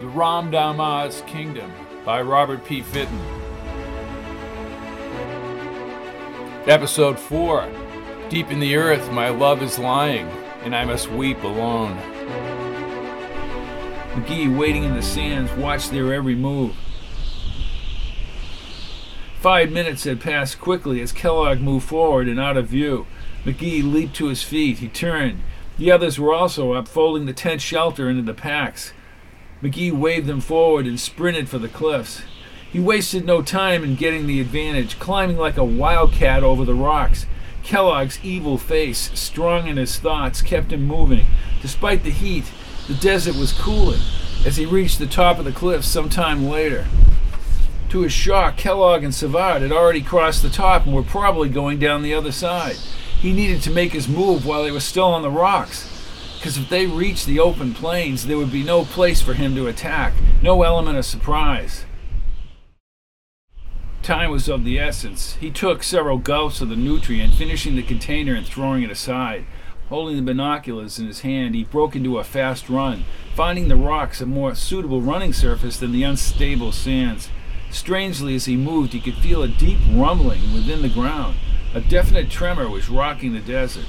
The Ramdama's Kingdom by Robert P. Fitton. Episode 4 Deep in the earth, my love is lying, and I must weep alone. McGee, waiting in the sands, watched their every move. Five minutes had passed quickly as Kellogg moved forward and out of view. McGee leaped to his feet. He turned. The others were also up, folding the tent shelter into the packs. McGee waved them forward and sprinted for the cliffs. He wasted no time in getting the advantage, climbing like a wildcat over the rocks. Kellogg's evil face, strong in his thoughts, kept him moving. Despite the heat, the desert was cooling as he reached the top of the cliffs some time later. To his shock, Kellogg and Savard had already crossed the top and were probably going down the other side. He needed to make his move while they were still on the rocks because if they reached the open plains, there would be no place for him to attack, no element of surprise. Time was of the essence. He took several gulps of the nutrient, finishing the container and throwing it aside. Holding the binoculars in his hand, he broke into a fast run, finding the rocks a more suitable running surface than the unstable sands. Strangely, as he moved, he could feel a deep rumbling within the ground. A definite tremor was rocking the desert.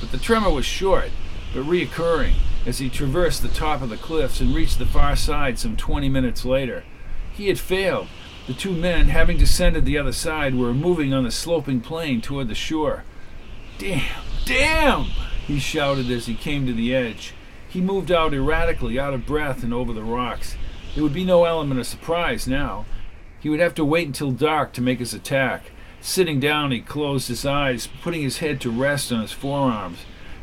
But the tremor was short, but reoccurring as he traversed the top of the cliffs and reached the far side some 20 minutes later. He had failed. The two men, having descended the other side, were moving on the sloping plain toward the shore. Damn! Damn! he shouted as he came to the edge. He moved out erratically, out of breath, and over the rocks. There would be no element of surprise now. He would have to wait until dark to make his attack. Sitting down, he closed his eyes, putting his head to rest on his forearms.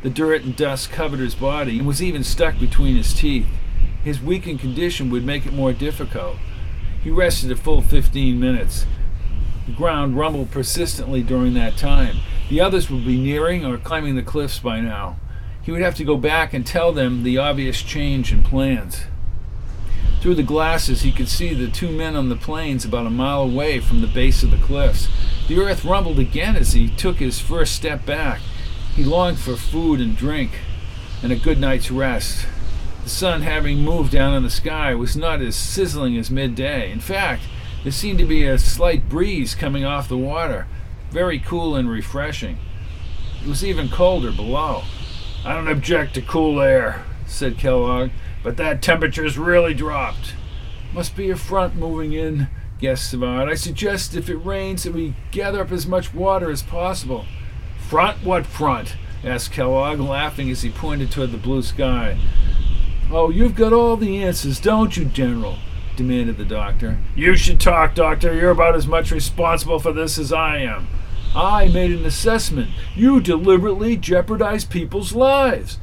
The dirt and dust covered his body and was even stuck between his teeth. His weakened condition would make it more difficult. He rested a full 15 minutes. The ground rumbled persistently during that time. The others would be nearing or climbing the cliffs by now. He would have to go back and tell them the obvious change in plans. Through the glasses, he could see the two men on the plains about a mile away from the base of the cliffs. The earth rumbled again as he took his first step back. He longed for food and drink and a good night's rest. The sun, having moved down in the sky, was not as sizzling as midday. In fact, there seemed to be a slight breeze coming off the water, very cool and refreshing. It was even colder below. I don't object to cool air, said Kellogg, but that temperature's really dropped. Must be a front moving in, guessed Savard. I suggest if it rains that we gather up as much water as possible. Front? What front? asked Kellogg, laughing as he pointed toward the blue sky. Oh, you've got all the answers, don't you, General? demanded the doctor. You should talk, Doctor. You're about as much responsible for this as I am. I made an assessment. You deliberately jeopardized people's lives.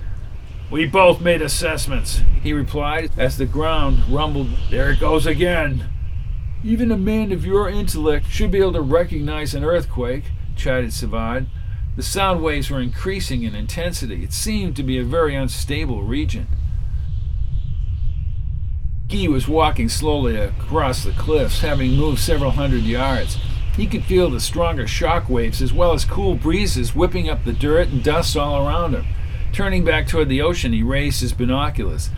We both made assessments, he replied as the ground rumbled. There it goes again. Even a man of your intellect should be able to recognize an earthquake, chided Savard. The sound waves were increasing in intensity. It seemed to be a very unstable region. Guy was walking slowly across the cliffs, having moved several hundred yards. He could feel the stronger shock waves as well as cool breezes whipping up the dirt and dust all around him. Turning back toward the ocean, he raised his binoculars.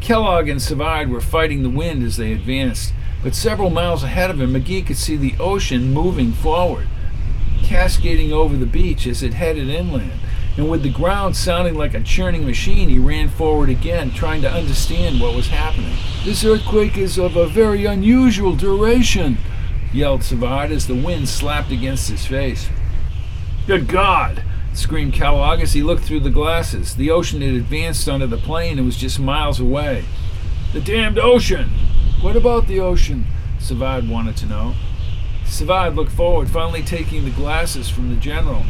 Kellogg and Savard were fighting the wind as they advanced, but several miles ahead of him, McGee could see the ocean moving forward cascading over the beach as it headed inland. And with the ground sounding like a churning machine, he ran forward again, trying to understand what was happening. This earthquake is of a very unusual duration, yelled Savard as the wind slapped against his face. Good God! screamed Kellogg as he looked through the glasses. The ocean had advanced onto the plain and was just miles away. The damned ocean! What about the ocean? Savard wanted to know. Savard looked forward, finally taking the glasses from the general.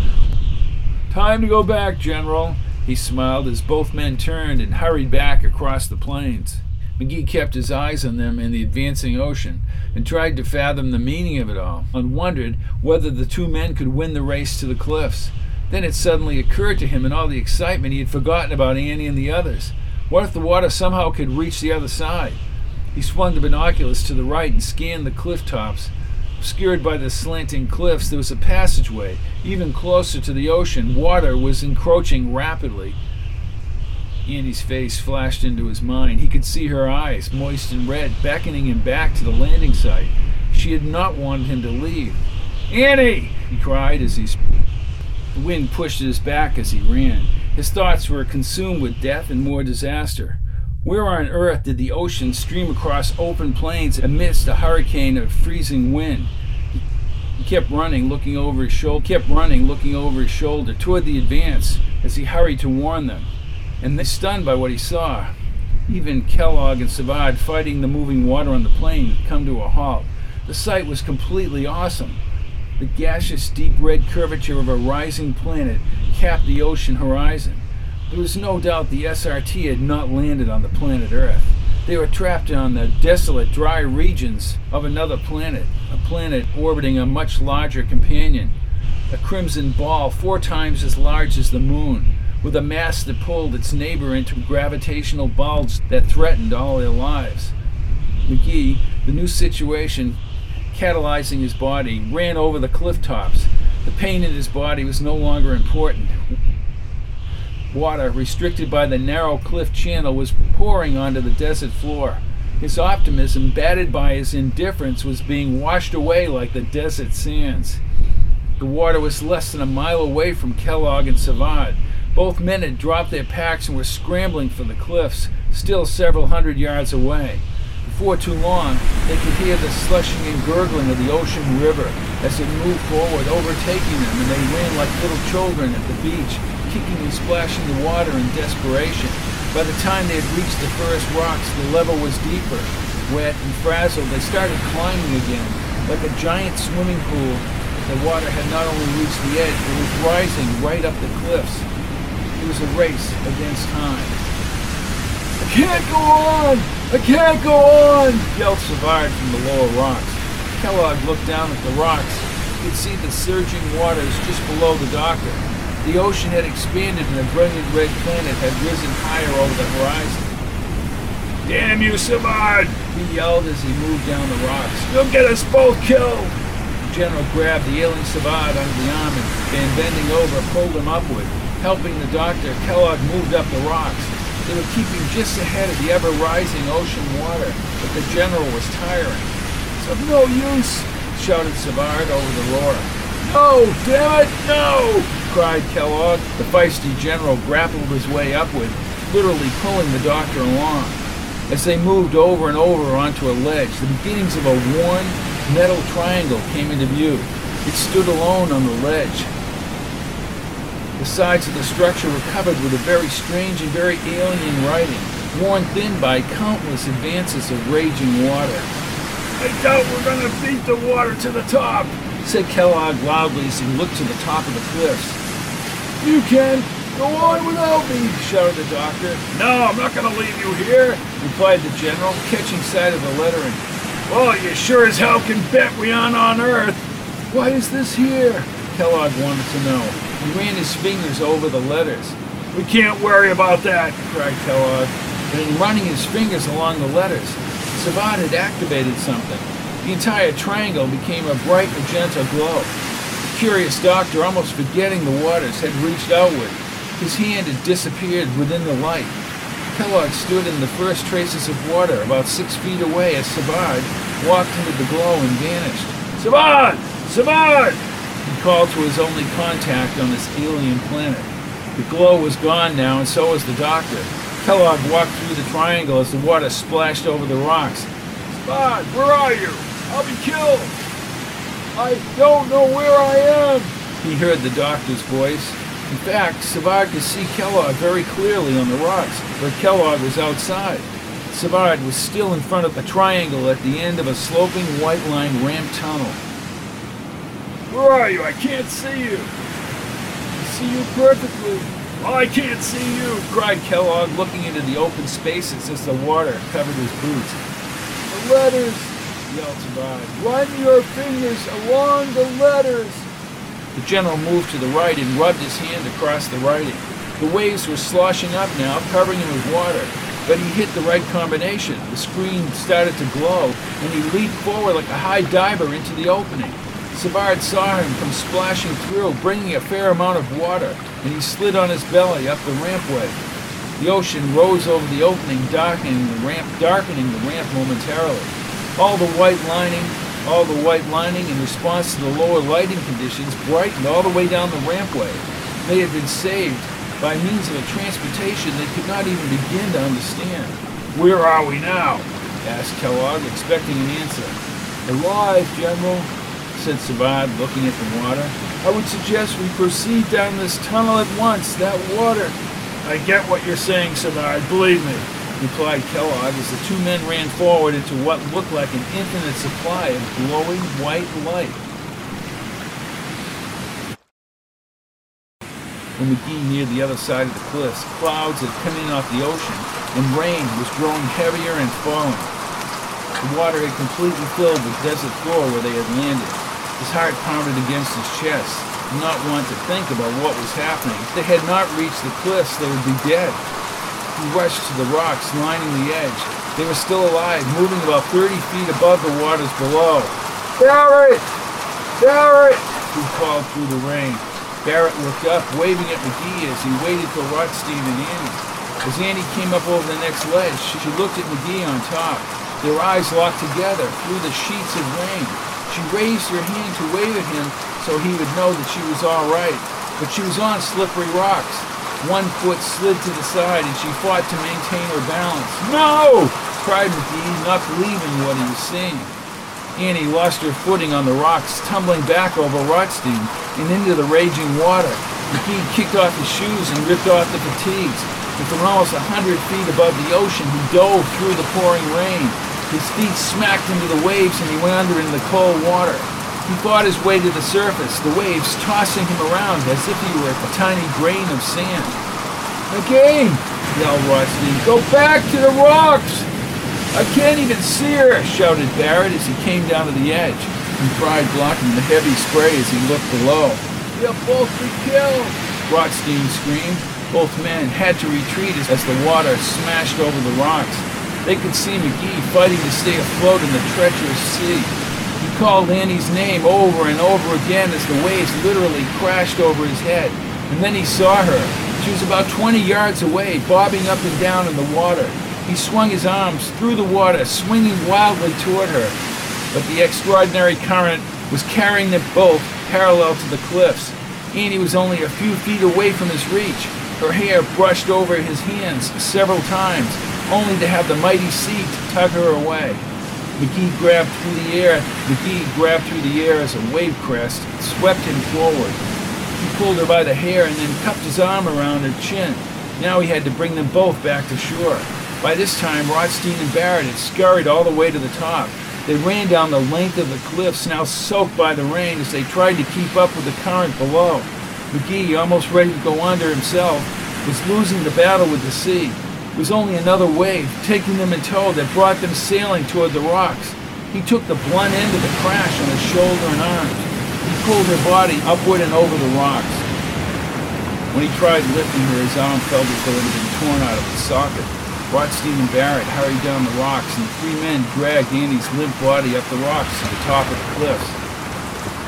Time to go back, General, he smiled as both men turned and hurried back across the plains. McGee kept his eyes on them and the advancing ocean and tried to fathom the meaning of it all and wondered whether the two men could win the race to the cliffs. Then it suddenly occurred to him in all the excitement he had forgotten about Annie and the others. What if the water somehow could reach the other side? He swung the binoculars to the right and scanned the cliff tops Obscured by the slanting cliffs, there was a passageway. Even closer to the ocean, water was encroaching rapidly. Annie's face flashed into his mind. He could see her eyes, moist and red, beckoning him back to the landing site. She had not wanted him to leave. Annie! he cried as he. The wind pushed at his back as he ran. His thoughts were consumed with death and more disaster. Where on earth did the ocean stream across open plains amidst a hurricane of freezing wind? He kept running, looking over his shoulder, kept running, looking over his shoulder toward the advance as he hurried to warn them. And they stunned by what he saw. Even Kellogg and Savard fighting the moving water on the plain had come to a halt. The sight was completely awesome. The gaseous, deep red curvature of a rising planet capped the ocean horizon. There was no doubt the SRT had not landed on the planet Earth. They were trapped on the desolate, dry regions of another planet, a planet orbiting a much larger companion, a crimson ball four times as large as the moon, with a mass that pulled its neighbor into gravitational bulge that threatened all their lives. McGee, the new situation catalyzing his body, ran over the cliff tops. The pain in his body was no longer important. Water, restricted by the narrow cliff channel, was pouring onto the desert floor. His optimism, battered by his indifference, was being washed away like the desert sands. The water was less than a mile away from Kellogg and Savard. Both men had dropped their packs and were scrambling for the cliffs, still several hundred yards away. Before too long, they could hear the slushing and gurgling of the ocean river as it moved forward, overtaking them, and they ran like little children at the beach, kicking and splashing the water in desperation. By the time they had reached the first rocks, the level was deeper. Wet and frazzled, they started climbing again. Like a giant swimming pool, the water had not only reached the edge, it was rising right up the cliffs. It was a race against time. I can't go on! I can't go on! yelled Savard from the lower rocks. Kellogg looked down at the rocks. He could see the surging waters just below the doctor. The ocean had expanded and a brilliant red planet had risen higher over the horizon. Damn you, Savard! He yelled as he moved down the rocks. You'll get us both killed! The general grabbed the ailing Savard under the arm and, and bending over, pulled him upward. Helping the doctor, Kellogg moved up the rocks. They were keeping just ahead of the ever-rising ocean water, but the general was tiring. It's of no use, shouted Savard over the roar. No, damn it, no! Cried Kellogg. The feisty general grappled his way upward, literally pulling the doctor along. As they moved over and over onto a ledge, the beginnings of a worn metal triangle came into view. It stood alone on the ledge. The sides of the structure were covered with a very strange and very alien writing, worn thin by countless advances of raging water. I doubt we're going to beat the water to the top, said Kellogg loudly as he looked to the top of the cliffs. You can. Go on without me, shouted the doctor. No, I'm not going to leave you here, replied the general, catching sight of the lettering. Well, you sure as hell can bet we aren't on Earth. Why is this here? Kellogg wanted to know. He ran his fingers over the letters. We can't worry about that, cried Kellogg. And in running his fingers along the letters, Savard had activated something. The entire triangle became a bright magenta glow. The curious doctor, almost forgetting the waters, had reached outward. His hand had disappeared within the light. Kellogg stood in the first traces of water about six feet away as Savard walked into the glow and vanished. Savard! Savard! He called to his only contact on this alien planet. The glow was gone now, and so was the doctor. Kellogg walked through the triangle as the water splashed over the rocks. Spot, where are you? I'll be killed. I don't know where I am, he heard the doctor's voice. In fact, Savard could see Kellogg very clearly on the rocks, where Kellogg was outside. Savard was still in front of the triangle at the end of a sloping white-lined ramp tunnel. Where are you? I can't see you. I see you perfectly. Well, I can't see you, cried Kellogg, looking into the open spaces as the water covered his boots. The letters, yelled Savard. Run your fingers along the letters. The general moved to the right and rubbed his hand across the writing. The waves were sloshing up now, covering him with water, but he hit the right combination. The screen started to glow, and he leaped forward like a high diver into the opening. Savard saw him come splashing through, bringing a fair amount of water, and he slid on his belly up the rampway. The ocean rose over the opening, darkening the ramp, darkening the ramp momentarily. All the white lining, all the white lining in response to the lower lighting conditions brightened all the way down the rampway. They had been saved by means of a transportation they could not even begin to understand. Where are we now? asked Kellogg, expecting an answer. Arrived, General, said Savard, looking at the water. I would suggest we proceed down this tunnel at once. That water. I get what you're saying, Savard, believe me, replied Kellogg as the two men ran forward into what looked like an infinite supply of glowing white light. When McGee neared the other side of the cliffs, clouds had come in off the ocean, and rain was growing heavier and falling. The water had completely filled the desert floor where they had landed. His heart pounded against his chest, not want to think about what was happening. If they had not reached the cliffs, they would be dead. He rushed to the rocks lining the edge. They were still alive, moving about 30 feet above the waters below. Barrett! Barrett! He called through the rain. Barrett looked up, waving at McGee as he waited for Rothstein and Annie. As Annie came up over the next ledge, she looked at McGee on top. Their eyes locked together through the sheets of rain. She raised her hand to wave at him so he would know that she was all right. But she was on slippery rocks. One foot slid to the side and she fought to maintain her balance. No! cried McGee, not believing what he was seeing. Annie lost her footing on the rocks, tumbling back over Rothstein and into the raging water. McGee kicked off his shoes and ripped off the fatigues. And from almost a hundred feet above the ocean, he dove through the pouring rain. His feet smacked into the waves and he went under in the cold water. He fought his way to the surface, the waves tossing him around as if he were a tiny grain of sand. Again, yelled Rothstein, go back to the rocks! I can't even see her, shouted Barrett as he came down to the edge and tried blocking the heavy spray as he looked below. You'll both be killed, Rothstein screamed. Both men had to retreat as the water smashed over the rocks. They could see McGee fighting to stay afloat in the treacherous sea. He called Annie's name over and over again as the waves literally crashed over his head. And then he saw her. She was about 20 yards away, bobbing up and down in the water. He swung his arms through the water, swinging wildly toward her. But the extraordinary current was carrying them both parallel to the cliffs. Annie was only a few feet away from his reach. Her hair brushed over his hands several times only to have the mighty sea tug her away. McGee grabbed through the air. McGee grabbed through the air as a wave crest swept him forward. He pulled her by the hair and then cupped his arm around her chin. Now he had to bring them both back to shore. By this time, Rothstein and Barrett had scurried all the way to the top. They ran down the length of the cliffs, now soaked by the rain, as they tried to keep up with the current below. McGee, almost ready to go under himself, was losing the battle with the sea was only another wave, taking them in tow that brought them sailing toward the rocks. He took the blunt end of the crash on his shoulder and arms. He pulled her body upward and over the rocks. When he tried lifting her, his arm felt as though it had been torn out of its socket. Rothstein and Barrett hurried down the rocks, and the three men dragged Annie's limp body up the rocks to the top of the cliffs.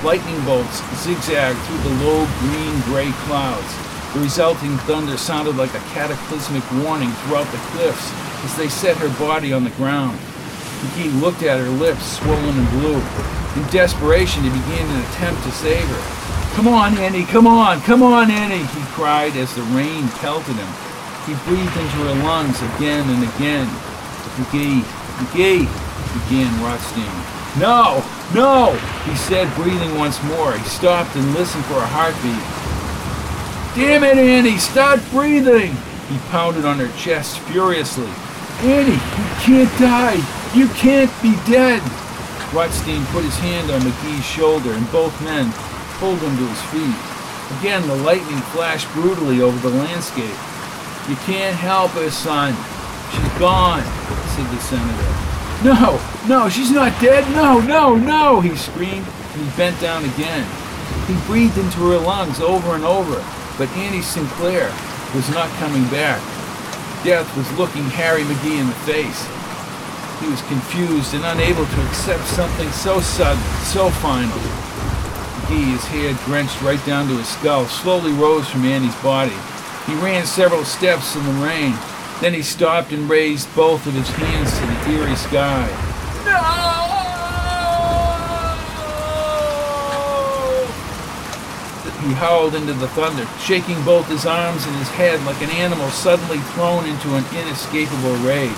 Lightning bolts zigzagged through the low green-gray clouds. The resulting thunder sounded like a cataclysmic warning throughout the cliffs as they set her body on the ground. McGee looked at her lips, swollen and blue. In desperation, he began an attempt to save her. Come on, Annie, come on, come on, Annie, he cried as the rain pelted him. He breathed into her lungs again and again. McGee, McGee, began Rothstein. No, no, he said, breathing once more. He stopped and listened for a heartbeat. Damn it, Annie, stop breathing! He pounded on her chest furiously. Annie, you can't die! You can't be dead! Rothstein put his hand on McGee's shoulder, and both men pulled him to his feet. Again, the lightning flashed brutally over the landscape. You can't help her, son. She's gone, said the senator. No, no, she's not dead. No, no, no, he screamed, and he bent down again. He breathed into her lungs over and over. But Annie Sinclair was not coming back. Death was looking Harry McGee in the face. He was confused and unable to accept something so sudden, so final. McGee, his hair drenched right down to his skull, slowly rose from Annie's body. He ran several steps in the rain. Then he stopped and raised both of his hands to the eerie sky. He howled into the thunder, shaking both his arms and his head like an animal suddenly thrown into an inescapable rage.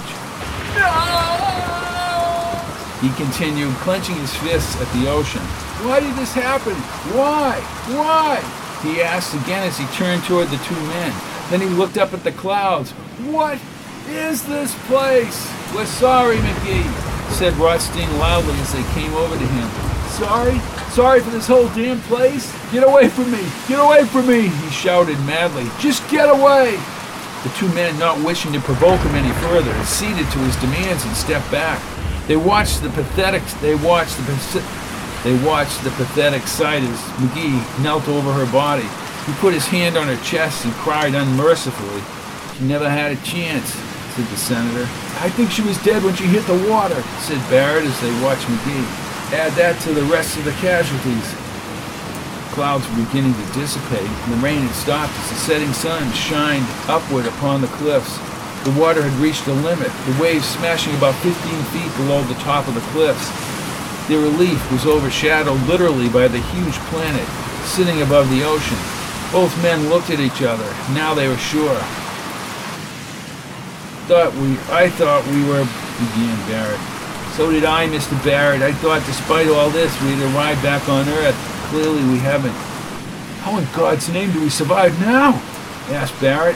He continued, clenching his fists at the ocean. Why did this happen? Why? Why? He asked again as he turned toward the two men. Then he looked up at the clouds. What is this place? We're sorry, McGee, said Rothstein loudly as they came over to him. Sorry? Sorry for this whole damn place? Get away from me! Get away from me! He shouted madly. Just get away! The two men, not wishing to provoke him any further, acceded to his demands and stepped back. They watched the pathetic. They watched the. They watched the pathetic sight as McGee knelt over her body. He put his hand on her chest and cried unmercifully. She never had a chance, said the senator. I think she was dead when she hit the water, said Barrett as they watched McGee. Add that to the rest of the casualties. Clouds were beginning to dissipate, and the rain had stopped as the setting sun shined upward upon the cliffs. The water had reached a limit, the waves smashing about 15 feet below the top of the cliffs. Their relief was overshadowed literally by the huge planet sitting above the ocean. Both men looked at each other. Now they were sure. Thought we I thought we were began Barrett. So did I, Mr. Barrett. I thought despite all this, we'd arrive back on Earth. Clearly we haven't. How in God's name do we survive now? asked Barrett.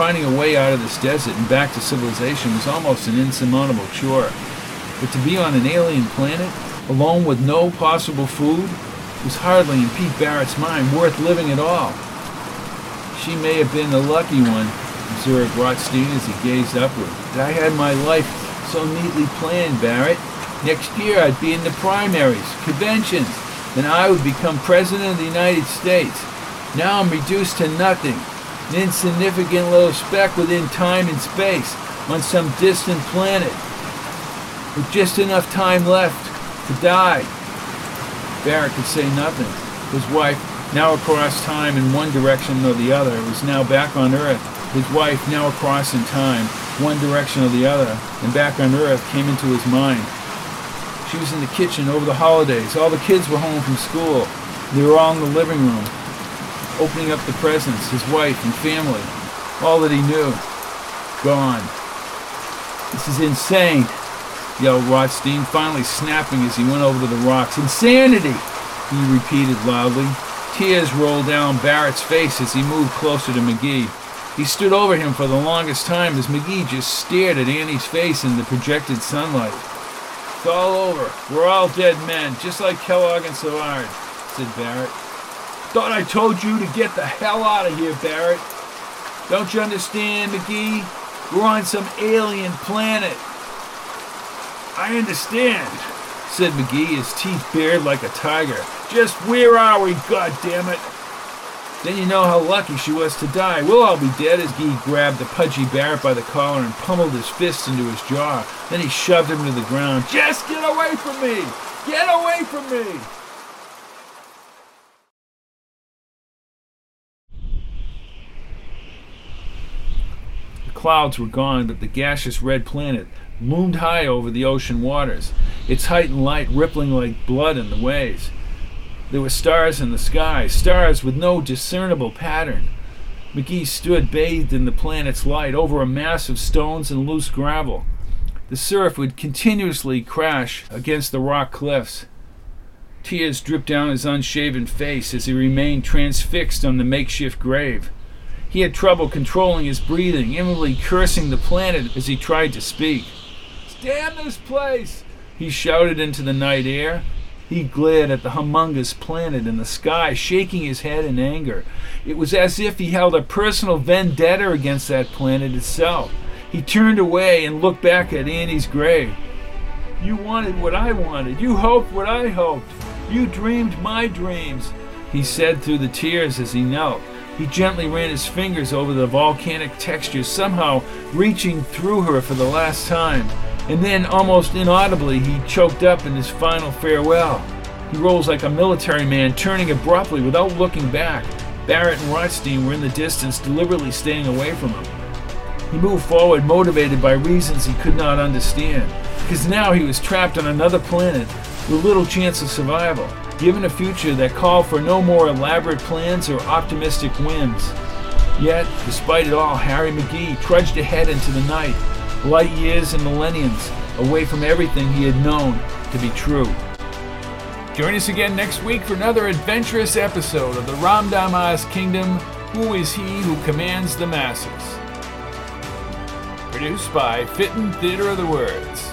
Finding a way out of this desert and back to civilization was almost an insurmountable chore. But to be on an alien planet, alone with no possible food, was hardly in Pete Barrett's mind worth living at all. She may have been the lucky one, observed Rothstein as he gazed upward. I had my life so neatly planned, Barrett. Next year I'd be in the primaries, conventions, and I would become President of the United States. Now I'm reduced to nothing, an insignificant little speck within time and space on some distant planet, with just enough time left to die. Barrett could say nothing. His wife, now across time in one direction or the other, was now back on Earth. His wife, now across in time, one direction or the other, and back on Earth came into his mind. She was in the kitchen over the holidays. All the kids were home from school. They were all in the living room, opening up the presents, his wife and family, all that he knew. Gone. This is insane, yelled Rothstein, finally snapping as he went over to the rocks. Insanity! He repeated loudly. Tears rolled down Barrett's face as he moved closer to McGee. He stood over him for the longest time as McGee just stared at Annie's face in the projected sunlight. It's all over. We're all dead men, just like Kellogg and Savard, said Barrett. Thought I told you to get the hell out of here, Barrett. Don't you understand, McGee? We're on some alien planet. I understand, said McGee, his teeth bared like a tiger. Just where are we, goddammit? Then you know how lucky she was to die. We'll all be dead as Gee grabbed the pudgy Barrett by the collar and pummeled his fists into his jaw. Then he shoved him to the ground. Just get away from me! Get away from me! The clouds were gone, but the gaseous red planet loomed high over the ocean waters, its height and light rippling like blood in the waves. There were stars in the sky, stars with no discernible pattern. McGee stood bathed in the planet's light over a mass of stones and loose gravel. The surf would continuously crash against the rock cliffs. Tears dripped down his unshaven face as he remained transfixed on the makeshift grave. He had trouble controlling his breathing, inwardly cursing the planet as he tried to speak. Damn this place! He shouted into the night air. He glared at the humongous planet in the sky, shaking his head in anger. It was as if he held a personal vendetta against that planet itself. He turned away and looked back at Annie's grave. You wanted what I wanted. You hoped what I hoped. You dreamed my dreams, he said through the tears as he knelt. He gently ran his fingers over the volcanic texture, somehow reaching through her for the last time. And then, almost inaudibly, he choked up in his final farewell. He rose like a military man, turning abruptly without looking back. Barrett and Rothstein were in the distance, deliberately staying away from him. He moved forward, motivated by reasons he could not understand, because now he was trapped on another planet with little chance of survival, given a future that called for no more elaborate plans or optimistic whims. Yet, despite it all, Harry McGee trudged ahead into the night, light years and millenniums away from everything he had known to be true. Join us again next week for another adventurous episode of the Ramdama's Kingdom Who is He Who Commands the Masses? Produced by Fitton Theater of the Words.